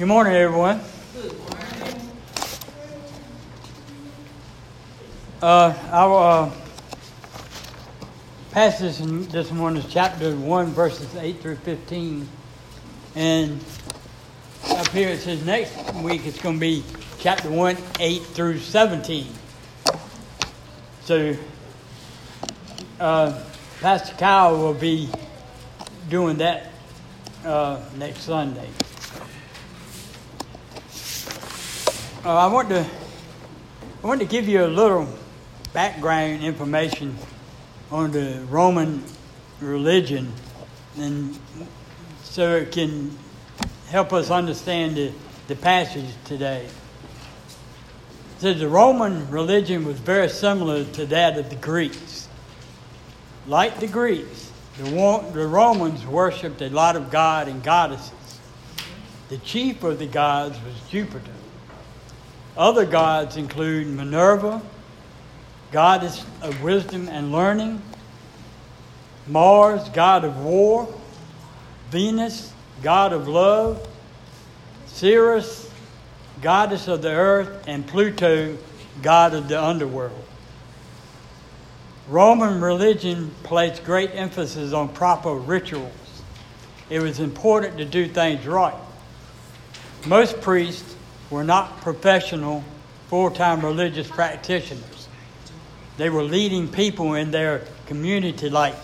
Good morning, everyone. Uh, our uh, passage this morning is chapter 1, verses 8 through 15. And up here it says next week it's going to be chapter 1, 8 through 17. So, uh, Pastor Kyle will be doing that uh, next Sunday. Uh, I want to I want to give you a little background information on the Roman religion, and so it can help us understand the, the passage today. Says the Roman religion was very similar to that of the Greeks. Like the Greeks, the, the Romans worshipped a lot of god and goddesses. The chief of the gods was Jupiter. Other gods include Minerva, goddess of wisdom and learning, Mars, god of war, Venus, god of love, Ceres, goddess of the earth, and Pluto, god of the underworld. Roman religion placed great emphasis on proper rituals. It was important to do things right. Most priests were not professional, full time religious practitioners. They were leading people in their community, like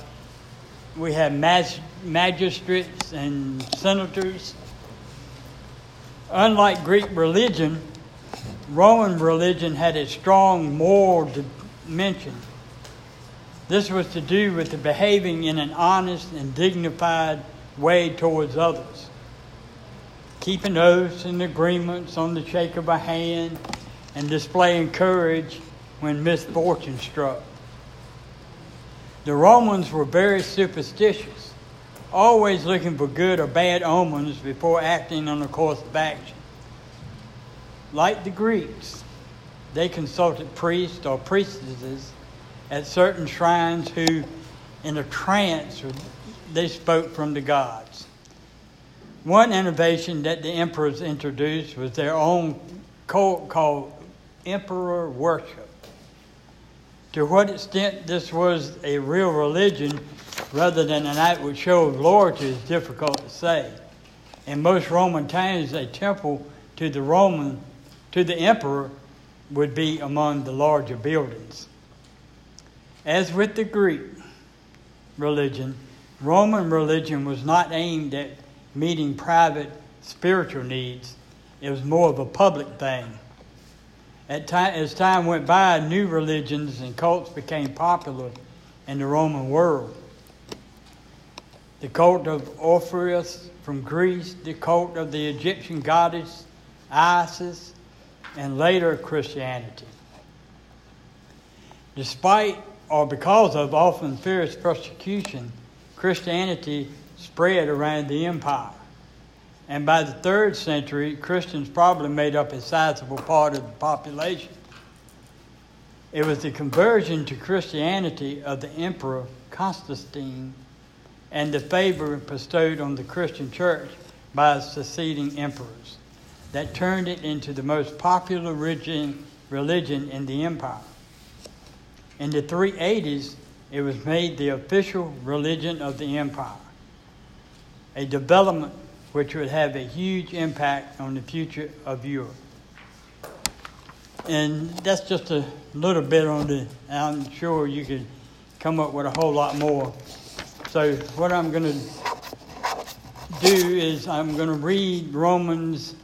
we had mag- magistrates and senators. Unlike Greek religion, Roman religion had a strong moral dimension. This was to do with the behaving in an honest and dignified way towards others keeping oaths and agreements on the shake of a hand, and displaying courage when misfortune struck. The Romans were very superstitious, always looking for good or bad omens before acting on a course of action. Like the Greeks, they consulted priests or priestesses at certain shrines who, in a trance, they spoke from the gods. One innovation that the emperors introduced was their own cult called emperor worship. To what extent this was a real religion rather than an outward show of loyalty is difficult to say. In most Roman towns, a temple to the Roman, to the emperor, would be among the larger buildings. As with the Greek religion, Roman religion was not aimed at meeting private spiritual needs. It was more of a public thing. Time, as time went by, new religions and cults became popular in the Roman world. The cult of Orpheus from Greece, the cult of the Egyptian goddess Isis, and later Christianity. Despite or because of often fierce persecution, Christianity spread around the empire. And by the third century, Christians probably made up a sizable part of the population. It was the conversion to Christianity of the Emperor Constantine and the favor bestowed on the Christian church by succeeding emperors that turned it into the most popular religion, religion in the empire. In the 380s, it was made the official religion of the empire a development which would have a huge impact on the future of Europe. And that's just a little bit on the, I'm sure you could come up with a whole lot more. So, what I'm going to do is I'm going to read Romans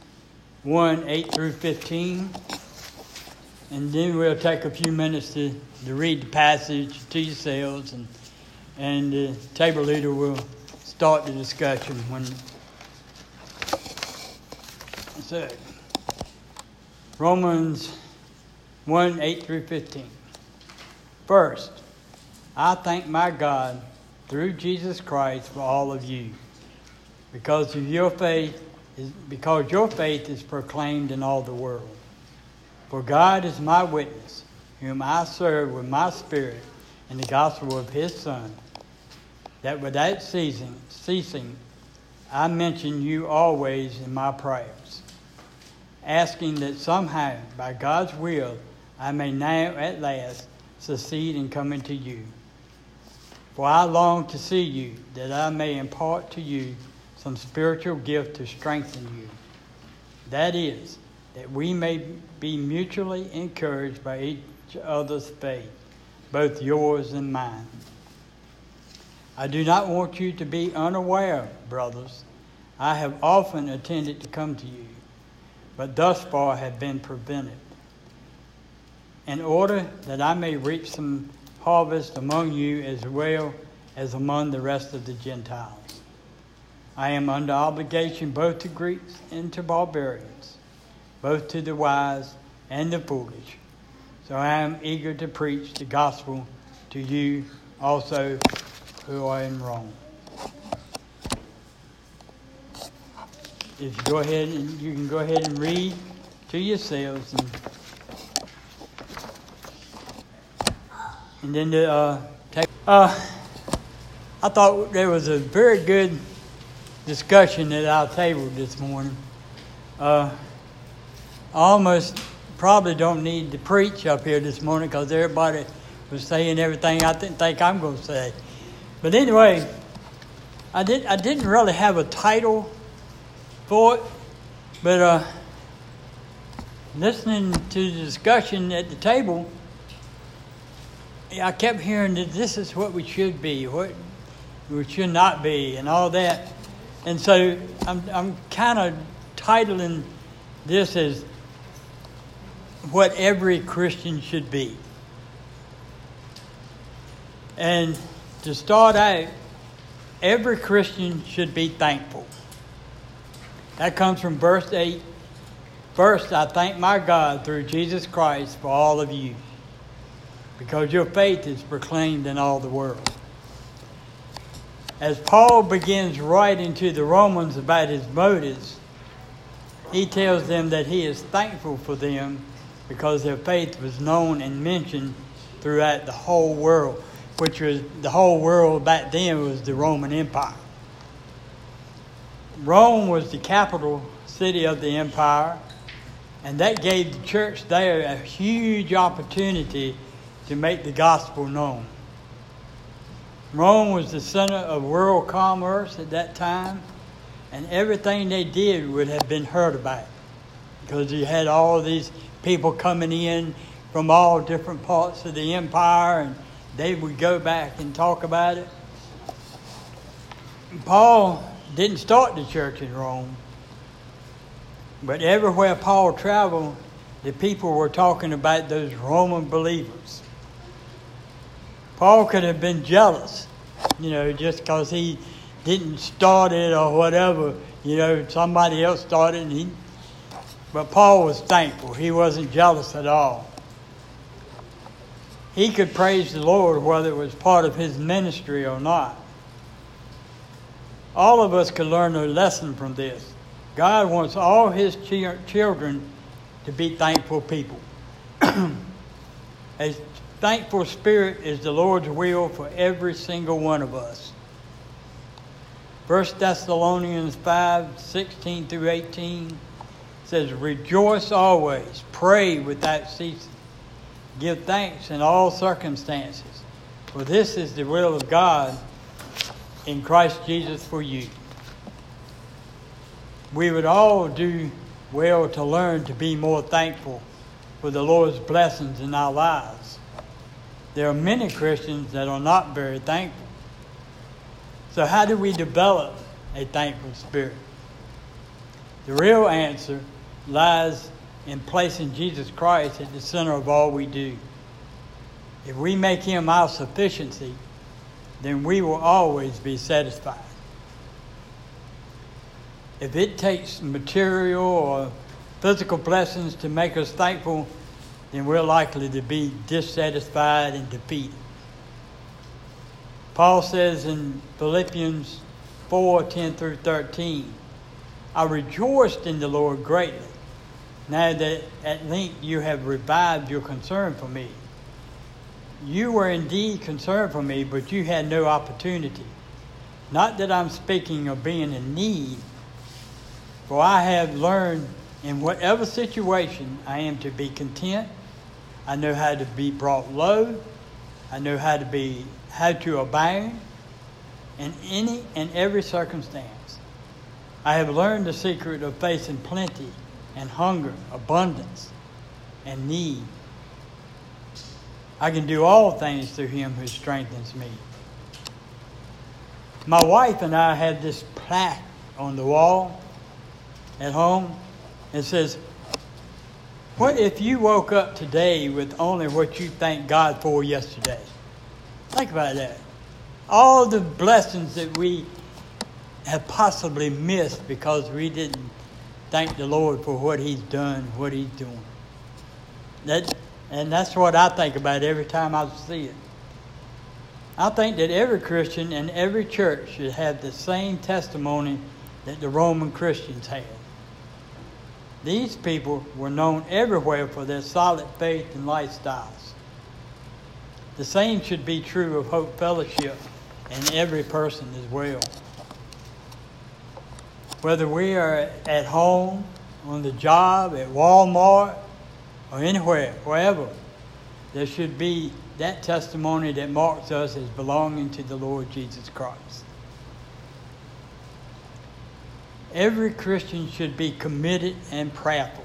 1 8 through 15. And then we'll take a few minutes to, to read the passage to yourselves, and, and the table leader will start the discussion when so Romans 1 8 through 15. First, I thank my God through Jesus Christ for all of you, because of your faith is because your faith is proclaimed in all the world. For God is my witness, whom I serve with my spirit in the gospel of his Son that without ceasing, ceasing I mention you always in my prayers, asking that somehow, by God's will, I may now at last succeed in coming to you. For I long to see you, that I may impart to you some spiritual gift to strengthen you. That is, that we may be mutually encouraged by each other's faith, both yours and mine. I do not want you to be unaware, brothers. I have often intended to come to you, but thus far have been prevented. In order that I may reap some harvest among you as well as among the rest of the Gentiles. I am under obligation both to Greeks and to barbarians, both to the wise and the foolish. So I am eager to preach the gospel to you also who I am wrong. If you go ahead and you can go ahead and read to yourselves and, and then the uh, take, uh, I thought there was a very good discussion at our table this morning. Uh, I almost probably don't need to preach up here this morning because everybody was saying everything I didn't think I'm going to say. But anyway, I did I didn't really have a title for it, but uh, listening to the discussion at the table, I kept hearing that this is what we should be, what we should not be, and all that. And so I'm I'm kind of titling this as what every Christian should be. And to start out, every Christian should be thankful. That comes from verse 8. First, I thank my God through Jesus Christ for all of you, because your faith is proclaimed in all the world. As Paul begins writing to the Romans about his motives, he tells them that he is thankful for them because their faith was known and mentioned throughout the whole world which was the whole world back then was the Roman Empire. Rome was the capital city of the empire, and that gave the church there a huge opportunity to make the gospel known. Rome was the center of world commerce at that time, and everything they did would have been heard about because you had all these people coming in from all different parts of the empire and they would go back and talk about it. Paul didn't start the church in Rome, but everywhere Paul traveled, the people were talking about those Roman believers. Paul could have been jealous, you know, just because he didn't start it or whatever. You know, somebody else started, and he. But Paul was thankful. He wasn't jealous at all he could praise the Lord whether it was part of his ministry or not. All of us could learn a lesson from this. God wants all his children to be thankful people. a thankful spirit is the Lord's will for every single one of us. 1 Thessalonians 5 16 through 18 says, Rejoice always, pray without ceasing. Give thanks in all circumstances, for this is the will of God in Christ Jesus for you. We would all do well to learn to be more thankful for the Lord's blessings in our lives. There are many Christians that are not very thankful. So, how do we develop a thankful spirit? The real answer lies in placing Jesus Christ at the center of all we do. If we make him our sufficiency, then we will always be satisfied. If it takes material or physical blessings to make us thankful, then we're likely to be dissatisfied and defeated. Paul says in Philippians 4 10 through 13, I rejoiced in the Lord greatly now that at length you have revived your concern for me. You were indeed concerned for me, but you had no opportunity. Not that I'm speaking of being in need, for I have learned In whatever situation, I am to be content. I know how to be brought low. I know how to be how to abound in any and every circumstance. I have learned the secret of facing plenty and hunger, abundance and need. I can do all things through him who strengthens me. My wife and I had this plaque on the wall at home. It says, What if you woke up today with only what you thanked God for yesterday? Think about that. All the blessings that we have possibly missed because we didn't thank the Lord for what He's done, what He's doing. That, and that's what I think about every time I see it. I think that every Christian and every church should have the same testimony that the Roman Christians had. These people were known everywhere for their solid faith and lifestyles. The same should be true of Hope Fellowship and every person as well. Whether we are at home, on the job, at Walmart, or anywhere, wherever, there should be that testimony that marks us as belonging to the Lord Jesus Christ. Every Christian should be committed and prayerful.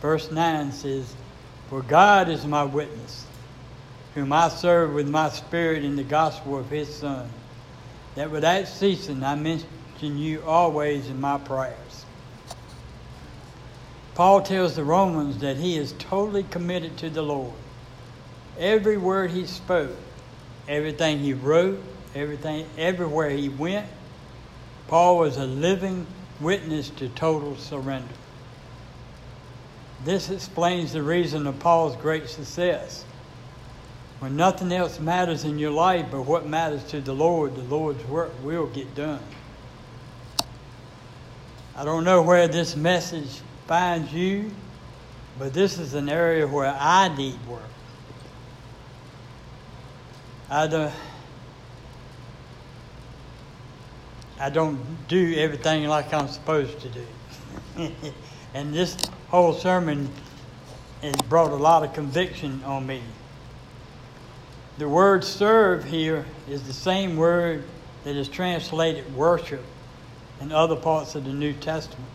Verse 9 says, For God is my witness, whom I serve with my spirit in the gospel of his Son, that without ceasing I mention you always in my prayers. Paul tells the Romans that he is totally committed to the Lord every word he spoke, everything he wrote, everything, everywhere he went, Paul was a living witness to total surrender. This explains the reason of Paul's great success. When nothing else matters in your life but what matters to the Lord, the Lord's work will get done. I don't know where this message finds you, but this is an area where I need work. I don't, I don't do everything like I'm supposed to do. and this whole sermon has brought a lot of conviction on me. The word serve here is the same word that is translated worship in other parts of the New Testament.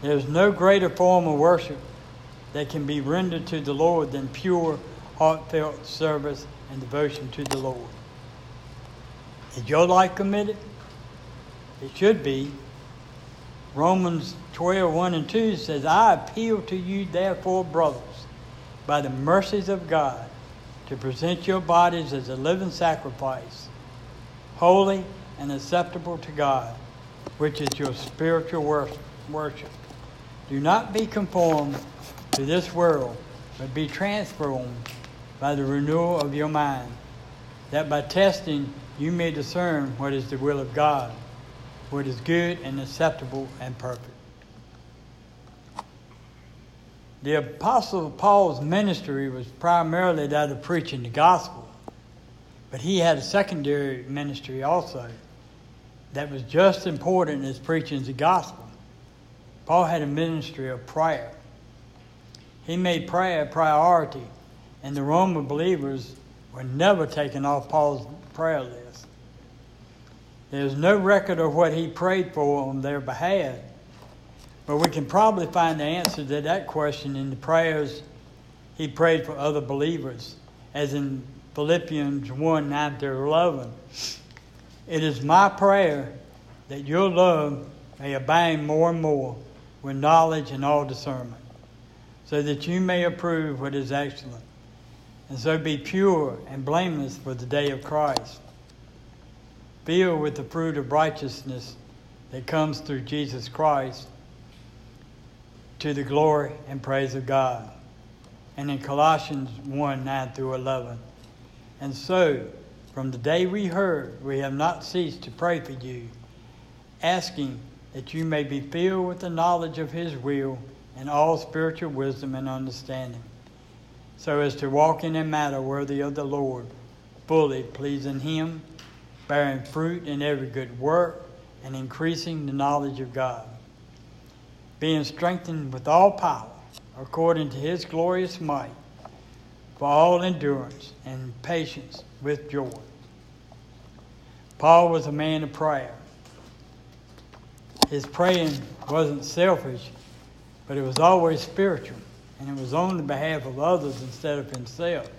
There's no greater form of worship that can be rendered to the Lord than pure, heartfelt service and devotion to the Lord. Is your life committed? It should be. Romans 12, 1 and 2 says, I appeal to you, therefore, brothers, by the mercies of God, to present your bodies as a living sacrifice, holy and acceptable to God, which is your spiritual worship. Do not be conformed to this world, but be transformed by the renewal of your mind, that by testing you may discern what is the will of God, what is good and acceptable and perfect. The Apostle Paul's ministry was primarily that of preaching the gospel, but he had a secondary ministry also that was just important as preaching the gospel. Paul had a ministry of prayer. He made prayer a priority and the Roman believers were never taken off Paul's prayer list. There's no record of what he prayed for on their behalf, but we can probably find the answer to that question in the prayers he prayed for other believers, as in Philippians 1 9 through 11. It is my prayer that your love may abound more and more with knowledge and all discernment, so that you may approve what is excellent and so be pure and blameless for the day of Christ, filled with the fruit of righteousness that comes through Jesus Christ to the glory and praise of God. And in Colossians 1 9 through 11. And so, from the day we heard, we have not ceased to pray for you, asking that you may be filled with the knowledge of His will and all spiritual wisdom and understanding so as to walk in a manner worthy of the Lord, fully pleasing Him, bearing fruit in every good work, and increasing the knowledge of God, being strengthened with all power, according to his glorious might, for all endurance and patience with joy. Paul was a man of prayer. His praying wasn't selfish, but it was always spiritual, and it was on the behalf of others instead of himself.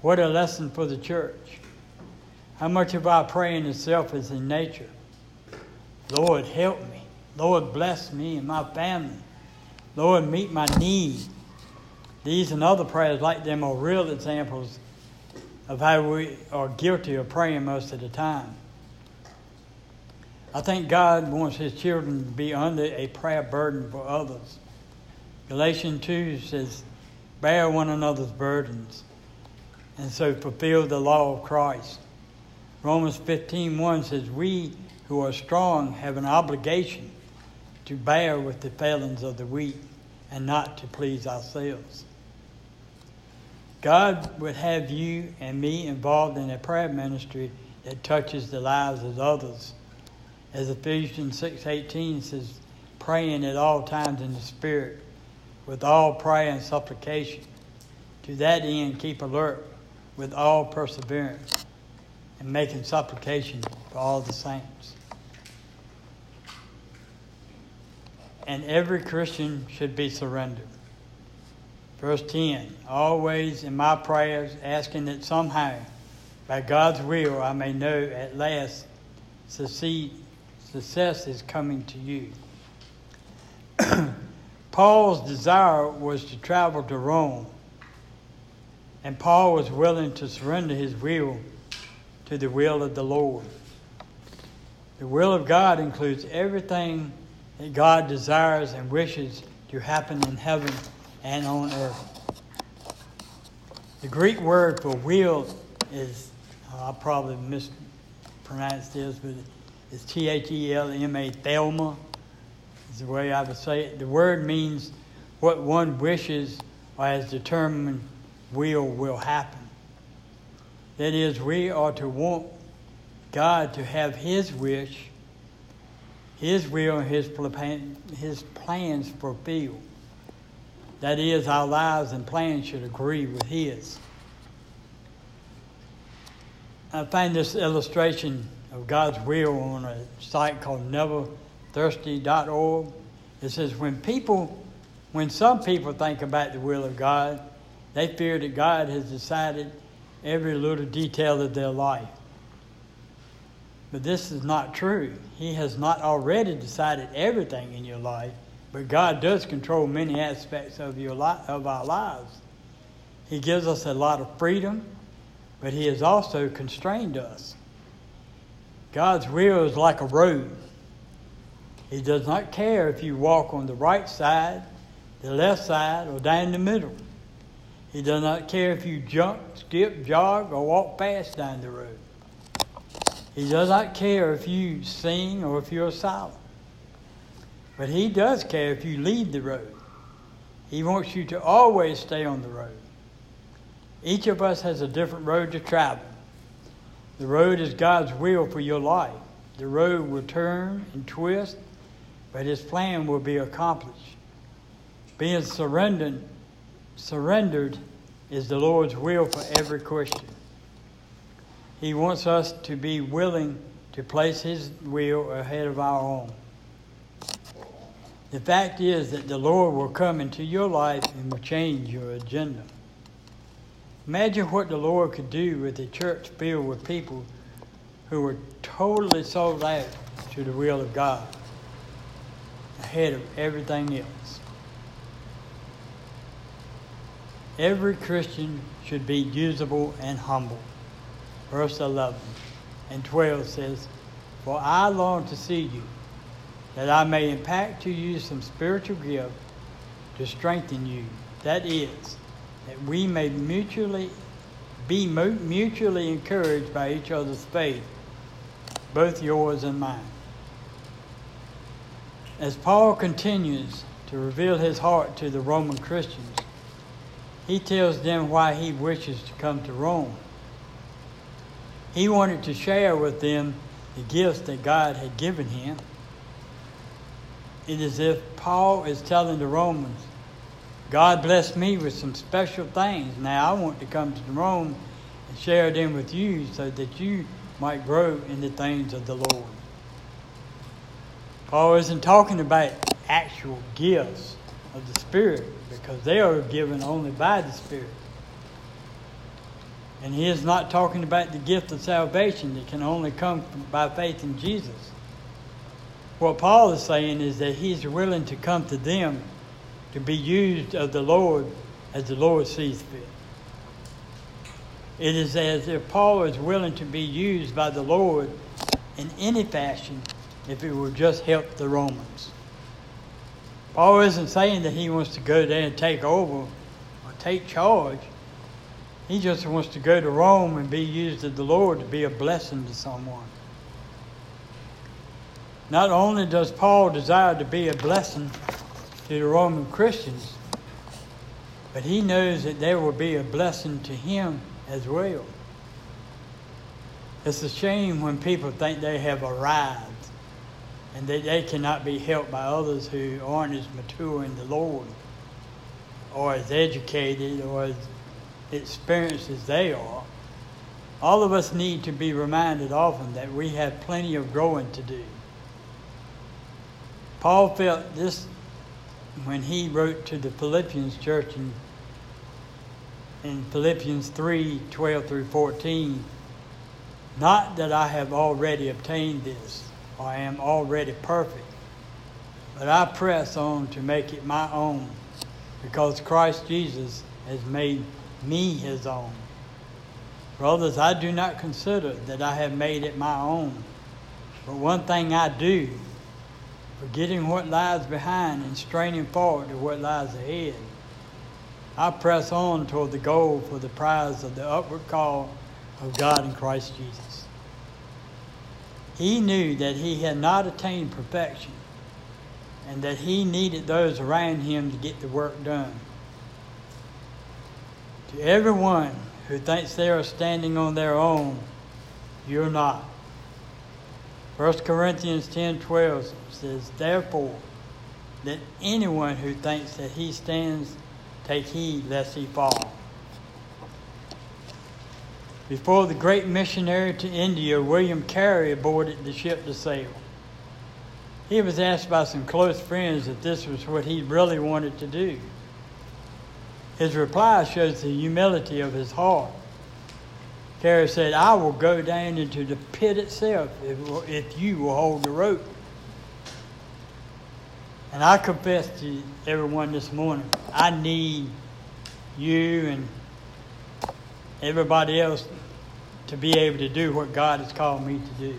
What a lesson for the church. How much of our praying is selfish in nature? Lord, help me. Lord, bless me and my family. Lord, meet my need. These and other prayers like them are real examples of how we are guilty of praying most of the time. I think God wants His children to be under a prayer burden for others. Galatians 2 says, Bear one another's burdens, and so fulfill the law of Christ. Romans 15:1 says, We who are strong have an obligation to bear with the failings of the weak and not to please ourselves. God would have you and me involved in a prayer ministry that touches the lives of others. As Ephesians 6:18 says, praying at all times in the spirit with all prayer and supplication. To that end keep alert with all perseverance and making supplication for all the saints. And every Christian should be surrendered. Verse 10 Always in my prayers, asking that somehow, by God's will, I may know at last success is coming to you. Paul's desire was to travel to Rome, and Paul was willing to surrender his will to the will of the Lord. The will of God includes everything that God desires and wishes to happen in heaven and on earth. The Greek word for will is, uh, oh, I'll probably mispronounce this, but it's T H E L M A, Thelma, is the way I would say it. The word means what one wishes or has determined will will happen. That is, we are to want God to have His wish, His will, and His, his plans fulfilled. That is, our lives and plans should agree with His. I find this illustration of God's will on a site called neverthirsty.org. It says, when people, when some people think about the will of God, they fear that God has decided every little detail of their life. But this is not true. He has not already decided everything in your life. But God does control many aspects of, your li- of our lives. He gives us a lot of freedom, but He has also constrained us. God's will is like a road. He does not care if you walk on the right side, the left side, or down the middle. He does not care if you jump, skip, jog, or walk fast down the road. He does not care if you sing or if you're silent. But He does care if you leave the road. He wants you to always stay on the road. Each of us has a different road to travel. The road is God's will for your life. The road will turn and twist, but His plan will be accomplished. Being surrendered, surrendered is the Lord's will for every Christian. He wants us to be willing to place His will ahead of our own. The fact is that the Lord will come into your life and will change your agenda. Imagine what the Lord could do with a church filled with people who were totally sold out to the will of God ahead of everything else. Every Christian should be usable and humble. Verse 11 and 12 says, For I long to see you that I may impart to you some spiritual gift to strengthen you. That is, that we may mutually be mutually encouraged by each other's faith, both yours and mine. As Paul continues to reveal his heart to the Roman Christians, he tells them why he wishes to come to Rome. He wanted to share with them the gifts that God had given him it is if Paul is telling the Romans, God blessed me with some special things. Now I want to come to Rome and share them with you so that you might grow in the things of the Lord. Paul isn't talking about actual gifts of the Spirit because they are given only by the Spirit. And he is not talking about the gift of salvation that can only come by faith in Jesus. What Paul is saying is that he's willing to come to them to be used of the Lord as the Lord sees fit. It is as if Paul is willing to be used by the Lord in any fashion if it will just help the Romans. Paul isn't saying that he wants to go there and take over or take charge. He just wants to go to Rome and be used of the Lord to be a blessing to someone. Not only does Paul desire to be a blessing to the Roman Christians, but he knows that there will be a blessing to him as well. It's a shame when people think they have arrived and that they cannot be helped by others who aren't as mature in the Lord or as educated or as experienced as they are. All of us need to be reminded often that we have plenty of growing to do. Paul felt this when he wrote to the Philippians church in, in Philippians 3 12 through 14. Not that I have already obtained this, or I am already perfect, but I press on to make it my own, because Christ Jesus has made me his own. Brothers, I do not consider that I have made it my own, but one thing I do forgetting what lies behind and straining forward to what lies ahead. I press on toward the goal for the prize of the upward call of God in Christ Jesus. He knew that he had not attained perfection and that he needed those around him to get the work done. To everyone who thinks they are standing on their own, you're not. 1 Corinthians 10 12 says, Therefore, that anyone who thinks that he stands take heed lest he fall. Before the great missionary to India, William Carey boarded the ship to sail. He was asked by some close friends if this was what he really wanted to do. His reply shows the humility of his heart. Carey said, I will go down into the pit itself if, if you will hold the rope. And I confess to everyone this morning, I need you and everybody else to be able to do what God has called me to do.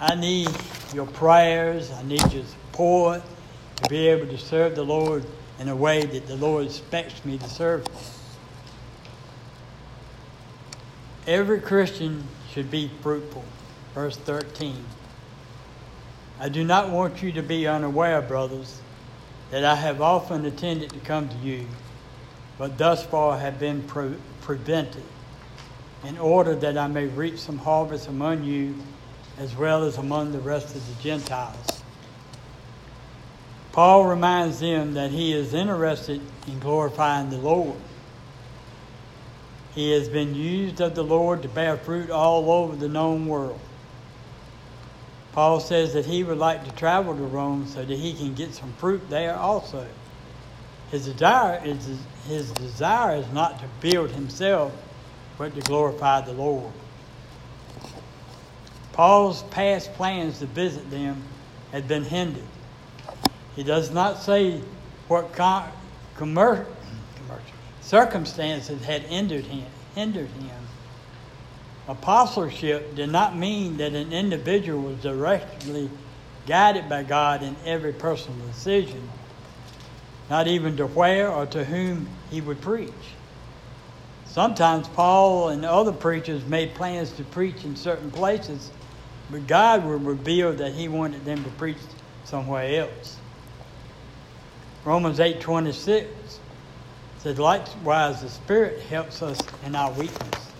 I need your prayers, I need your support to be able to serve the Lord in a way that the Lord expects me to serve Him. Every Christian should be fruitful. Verse 13. I do not want you to be unaware, brothers, that I have often intended to come to you, but thus far have been pre- prevented, in order that I may reap some harvest among you as well as among the rest of the Gentiles. Paul reminds them that he is interested in glorifying the Lord. He has been used of the Lord to bear fruit all over the known world. Paul says that he would like to travel to Rome so that he can get some fruit there also. His desire is his desire is not to build himself, but to glorify the Lord. Paul's past plans to visit them had been hindered. He does not say what com- circumstances had hindered him, hindered him. Apostleship did not mean that an individual was directly guided by God in every personal decision, not even to where or to whom he would preach. Sometimes Paul and other preachers made plans to preach in certain places, but God would reveal that he wanted them to preach somewhere else. Romans 8:26 says, likewise, the Spirit helps us in our weakness.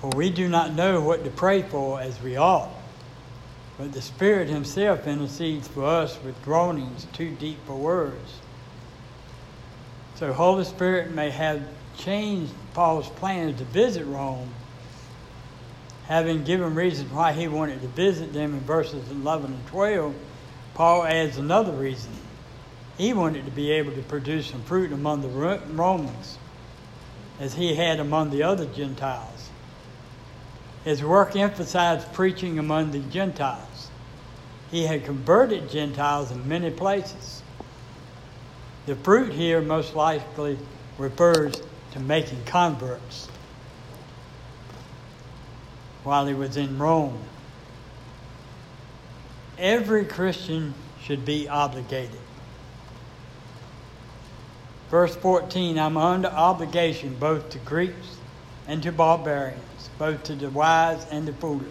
For we do not know what to pray for as we ought. but the Spirit Himself intercedes for us with groanings too deep for words. So Holy Spirit may have changed Paul's plans to visit Rome, having given reasons why he wanted to visit them in verses 11 and 12. Paul adds another reason. He wanted to be able to produce some fruit among the Romans, as he had among the other Gentiles. His work emphasized preaching among the Gentiles. He had converted Gentiles in many places. The fruit here most likely refers to making converts while he was in Rome. Every Christian should be obligated. Verse 14 I'm under obligation both to Greeks and to barbarians, both to the wise and the foolish.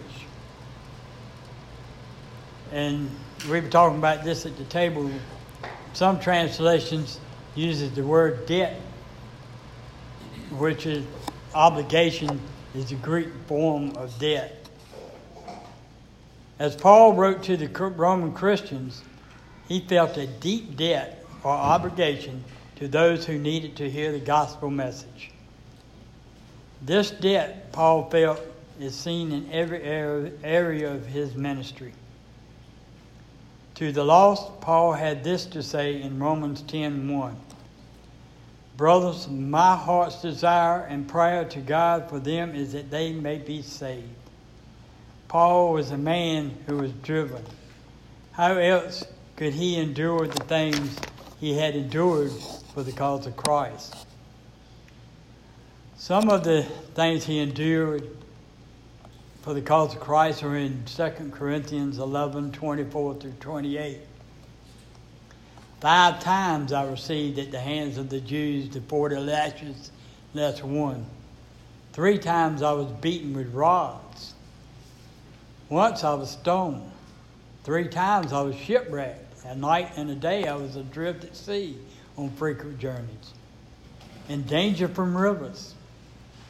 And we were talking about this at the table some translations uses the word debt, which is obligation is the Greek form of debt. As Paul wrote to the Roman Christians, he felt a deep debt or obligation to those who needed to hear the gospel message. This debt, Paul felt, is seen in every area of his ministry. To the lost, Paul had this to say in Romans 10:1. Brothers, my heart's desire and prayer to God for them is that they may be saved. Paul was a man who was driven. How else could he endure the things he had endured for the cause of Christ? Some of the things he endured for the cause of Christ are in 2 Corinthians 11 24 through 28. Five times I received at the hands of the Jews the 40 lashes less one. Three times I was beaten with rods. Once I was stoned. Three times I was shipwrecked. A night and a day I was adrift at sea on frequent journeys. In danger from rivers,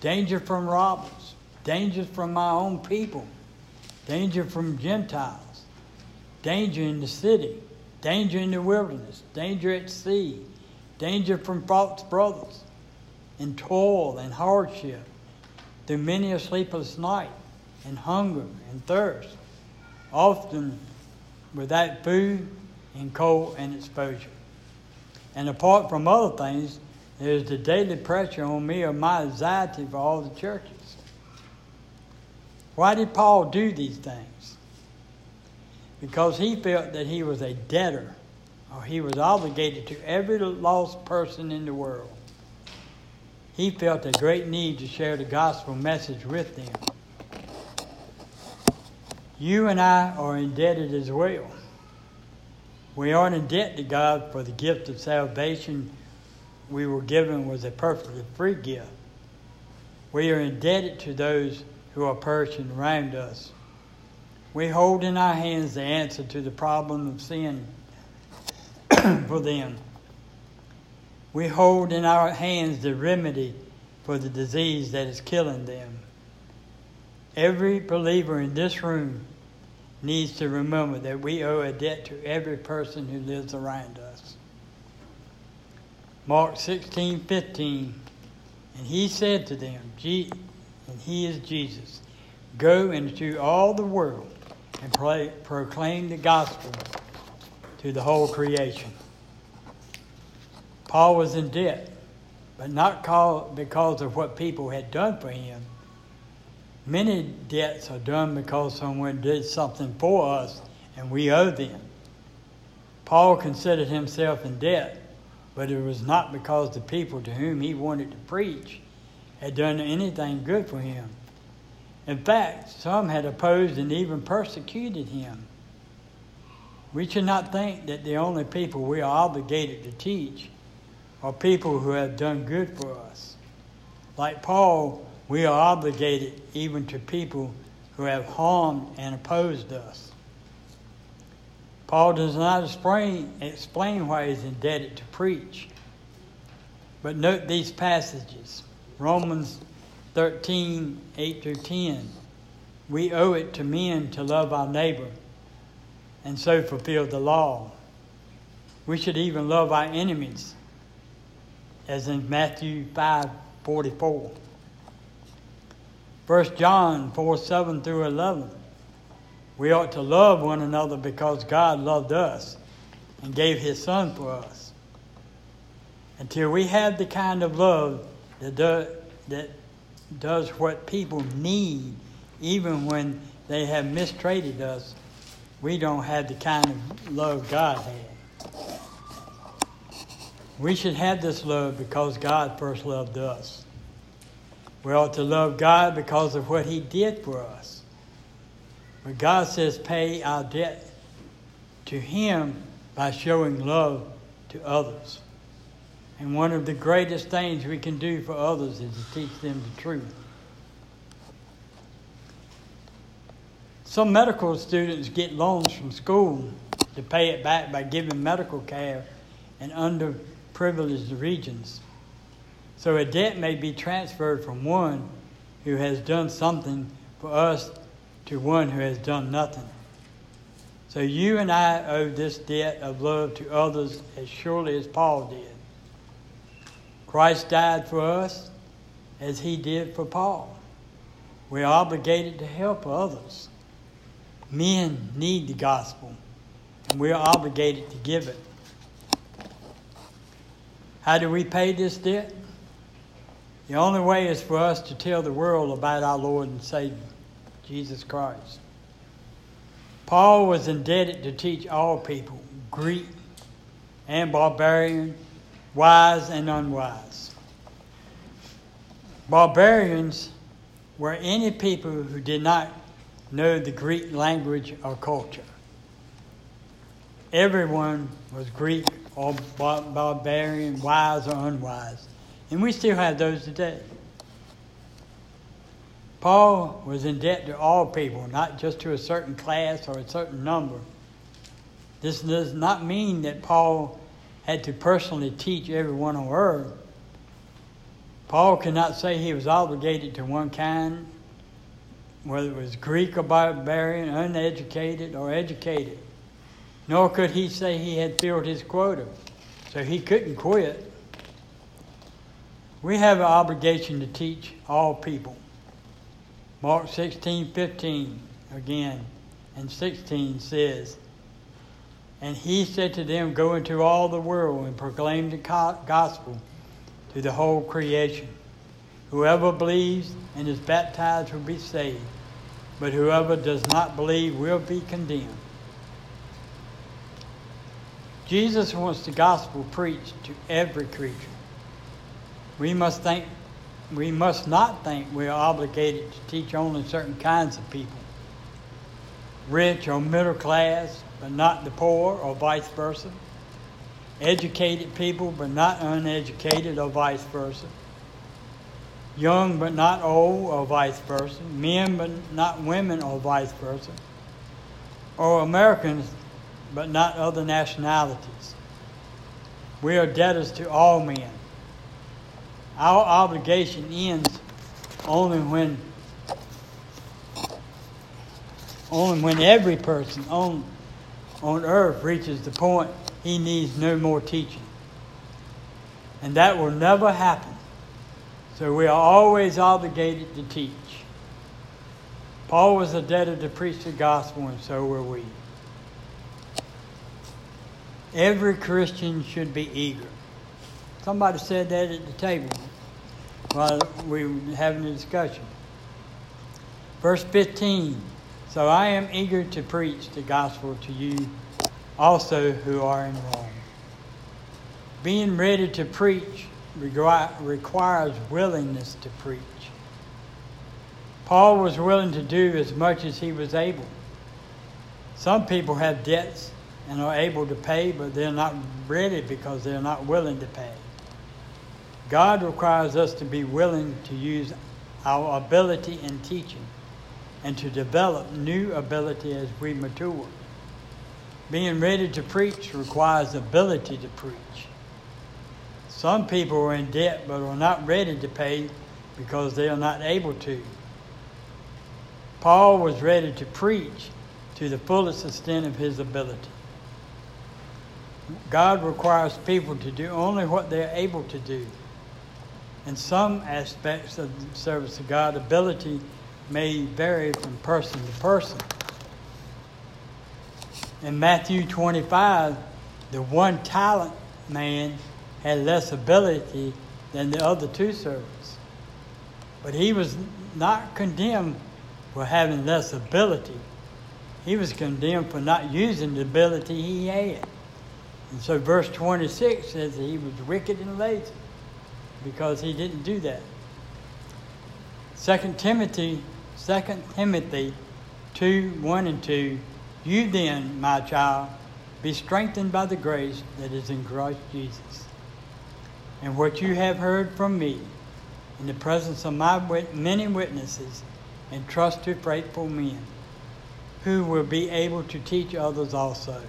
danger from robbers, danger from my own people, danger from Gentiles, danger in the city, danger in the wilderness, danger at sea, danger from false brothers, and toil and hardship, through many a sleepless night, and hunger and thirst, often without food and cold and exposure. And apart from other things, there's the daily pressure on me of my anxiety for all the churches. Why did Paul do these things? Because he felt that he was a debtor, or he was obligated to every lost person in the world. He felt a great need to share the gospel message with them. You and I are indebted as well. We aren't in debt to God for the gift of salvation we were given was a perfectly free gift. We are indebted to those who are perishing around us. We hold in our hands the answer to the problem of sin for them. We hold in our hands the remedy for the disease that is killing them. Every believer in this room needs to remember that we owe a debt to every person who lives around us. Mark 16 15. And he said to them, and he is Jesus. Go into all the world and proclaim the gospel to the whole creation. Paul was in debt, but not because of what people had done for him. Many debts are done because someone did something for us and we owe them. Paul considered himself in debt, but it was not because the people to whom he wanted to preach had done anything good for him. In fact, some had opposed and even persecuted him. We should not think that the only people we are obligated to teach are people who have done good for us. Like Paul, we are obligated even to people who have harmed and opposed us. Paul does not explain, explain why he's indebted to preach. But note these passages. Romans 13, 8 through 10. We owe it to men to love our neighbor and so fulfill the law. We should even love our enemies, as in Matthew 5 44. 1 John 4 7 through 11. We ought to love one another because God loved us and gave his Son for us. Until we have the kind of love that, do, that does what people need, even when they have mistreated us, we don't have the kind of love God had. We should have this love because God first loved us. We ought to love God because of what He did for us. But God says, pay our debt to Him by showing love to others. And one of the greatest things we can do for others is to teach them the truth. Some medical students get loans from school to pay it back by giving medical care in underprivileged regions. So a debt may be transferred from one who has done something for us to one who has done nothing. So you and I owe this debt of love to others as surely as Paul did. Christ died for us as he did for Paul. We're obligated to help others. Men need the gospel, and we're obligated to give it. How do we pay this debt? The only way is for us to tell the world about our Lord and Savior, Jesus Christ. Paul was indebted to teach all people, Greek and barbarian, wise and unwise. Barbarians were any people who did not know the Greek language or culture. Everyone was Greek or barbarian, wise or unwise. And we still have those today. Paul was in debt to all people, not just to a certain class or a certain number. This does not mean that Paul had to personally teach everyone on earth. Paul cannot say he was obligated to one kind, whether it was Greek or barbarian, uneducated or educated. Nor could he say he had filled his quota, so he couldn't quit. We have an obligation to teach all people. Mark 16, 15 again, and 16 says, and he said to them, Go into all the world and proclaim the gospel to the whole creation. Whoever believes and is baptized will be saved, but whoever does not believe will be condemned. Jesus wants the gospel preached to every creature. We must think we must not think we are obligated to teach only certain kinds of people. Rich or middle class, but not the poor, or vice versa. Educated people, but not uneducated, or vice versa. Young, but not old, or vice versa. Men, but not women, or vice versa. Or Americans, but not other nationalities. We are debtors to all men. Our obligation ends only when only when every person on on earth reaches the point he needs no more teaching. And that will never happen. So we are always obligated to teach. Paul was a debtor to preach the gospel, and so were we. Every Christian should be eager. Somebody said that at the table while we were having a discussion. Verse 15 so I am eager to preach the gospel to you also who are in Rome. Being ready to preach requires willingness to preach. Paul was willing to do as much as he was able. Some people have debts and are able to pay, but they're not ready because they're not willing to pay. God requires us to be willing to use our ability in teaching and to develop new ability as we mature. Being ready to preach requires ability to preach. Some people are in debt but are not ready to pay because they are not able to. Paul was ready to preach to the fullest extent of his ability. God requires people to do only what they're able to do. In some aspects of service of God, ability may vary from person to person. In Matthew 25, the one talent man had less ability than the other two servants. But he was not condemned for having less ability. He was condemned for not using the ability he had. And so verse 26 says that he was wicked and lazy because he didn't do that. 2 Timothy, 2 Timothy 2, 1 and 2, You then, my child, be strengthened by the grace that is in Christ Jesus. And what you have heard from me in the presence of my many witnesses, and to faithful men who will be able to teach others also.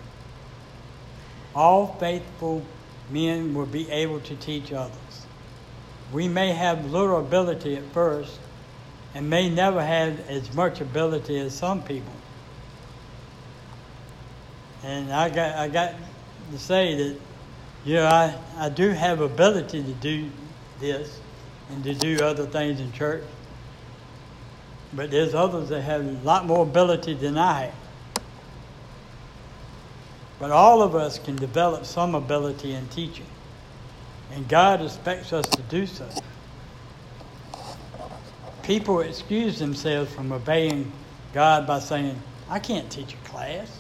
All faithful men will be able to teach others. We may have little ability at first and may never have as much ability as some people. And I got, I got to say that, you know, I, I do have ability to do this and to do other things in church. But there's others that have a lot more ability than I have. But all of us can develop some ability in teaching. And God expects us to do so. People excuse themselves from obeying God by saying, I can't teach a class.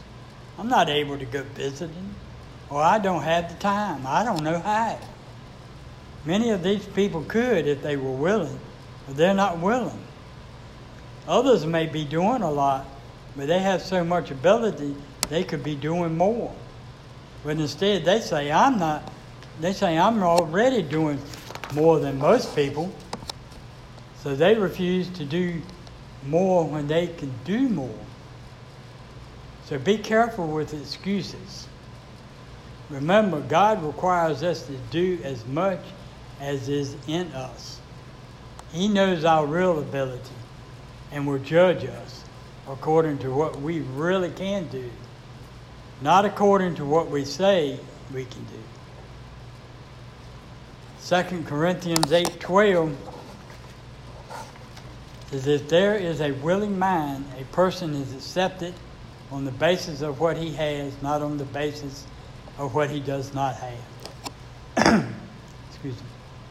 I'm not able to go visiting. Or I don't have the time. I don't know how. Many of these people could if they were willing, but they're not willing. Others may be doing a lot, but they have so much ability they could be doing more. But instead they say I'm not they say I'm already doing more than most people. So they refuse to do more when they can do more. So be careful with excuses. Remember, God requires us to do as much as is in us. He knows our real ability and will judge us according to what we really can do, not according to what we say we can do. 2 Corinthians 8:12 says if there is a willing mind, a person is accepted on the basis of what he has, not on the basis of what he does not have. Excuse me.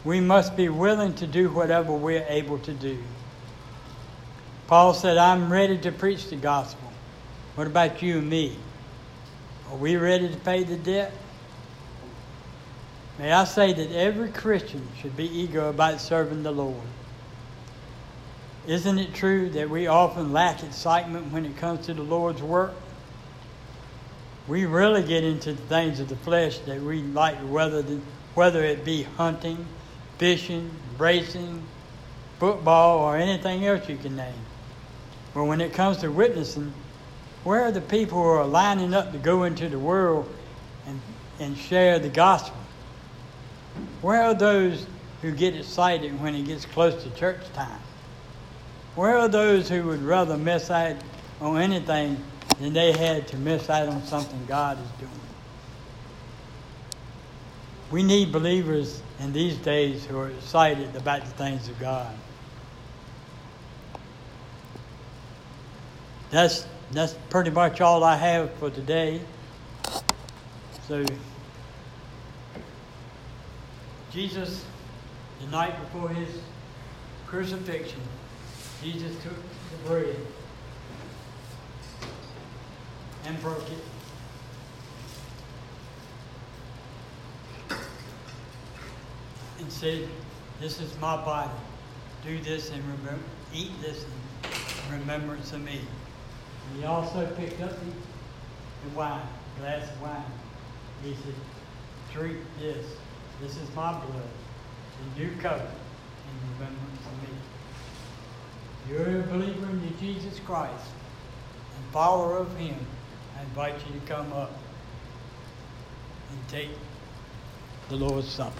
We must be willing to do whatever we're able to do. Paul said, I'm ready to preach the gospel. What about you and me? Are we ready to pay the debt? May I say that every Christian should be eager about serving the Lord. Isn't it true that we often lack excitement when it comes to the Lord's work? We really get into the things of the flesh that we like, whether, the, whether it be hunting, fishing, racing, football, or anything else you can name. But when it comes to witnessing, where are the people who are lining up to go into the world and, and share the gospel? Where are those who get excited when it gets close to church time? Where are those who would rather miss out on anything than they had to miss out on something God is doing? We need believers in these days who are excited about the things of God. That's that's pretty much all I have for today. So Jesus, the night before his crucifixion, Jesus took the bread and broke it. And said, This is my body. Do this and remember, eat this in remembrance of me. And he also picked up the, the wine, glass of wine. He said, Drink this. This is my blood, the new covenant in remembrance of me. You're a believer in Jesus Christ and follower of Him. I invite you to come up and take the Lord's Supper.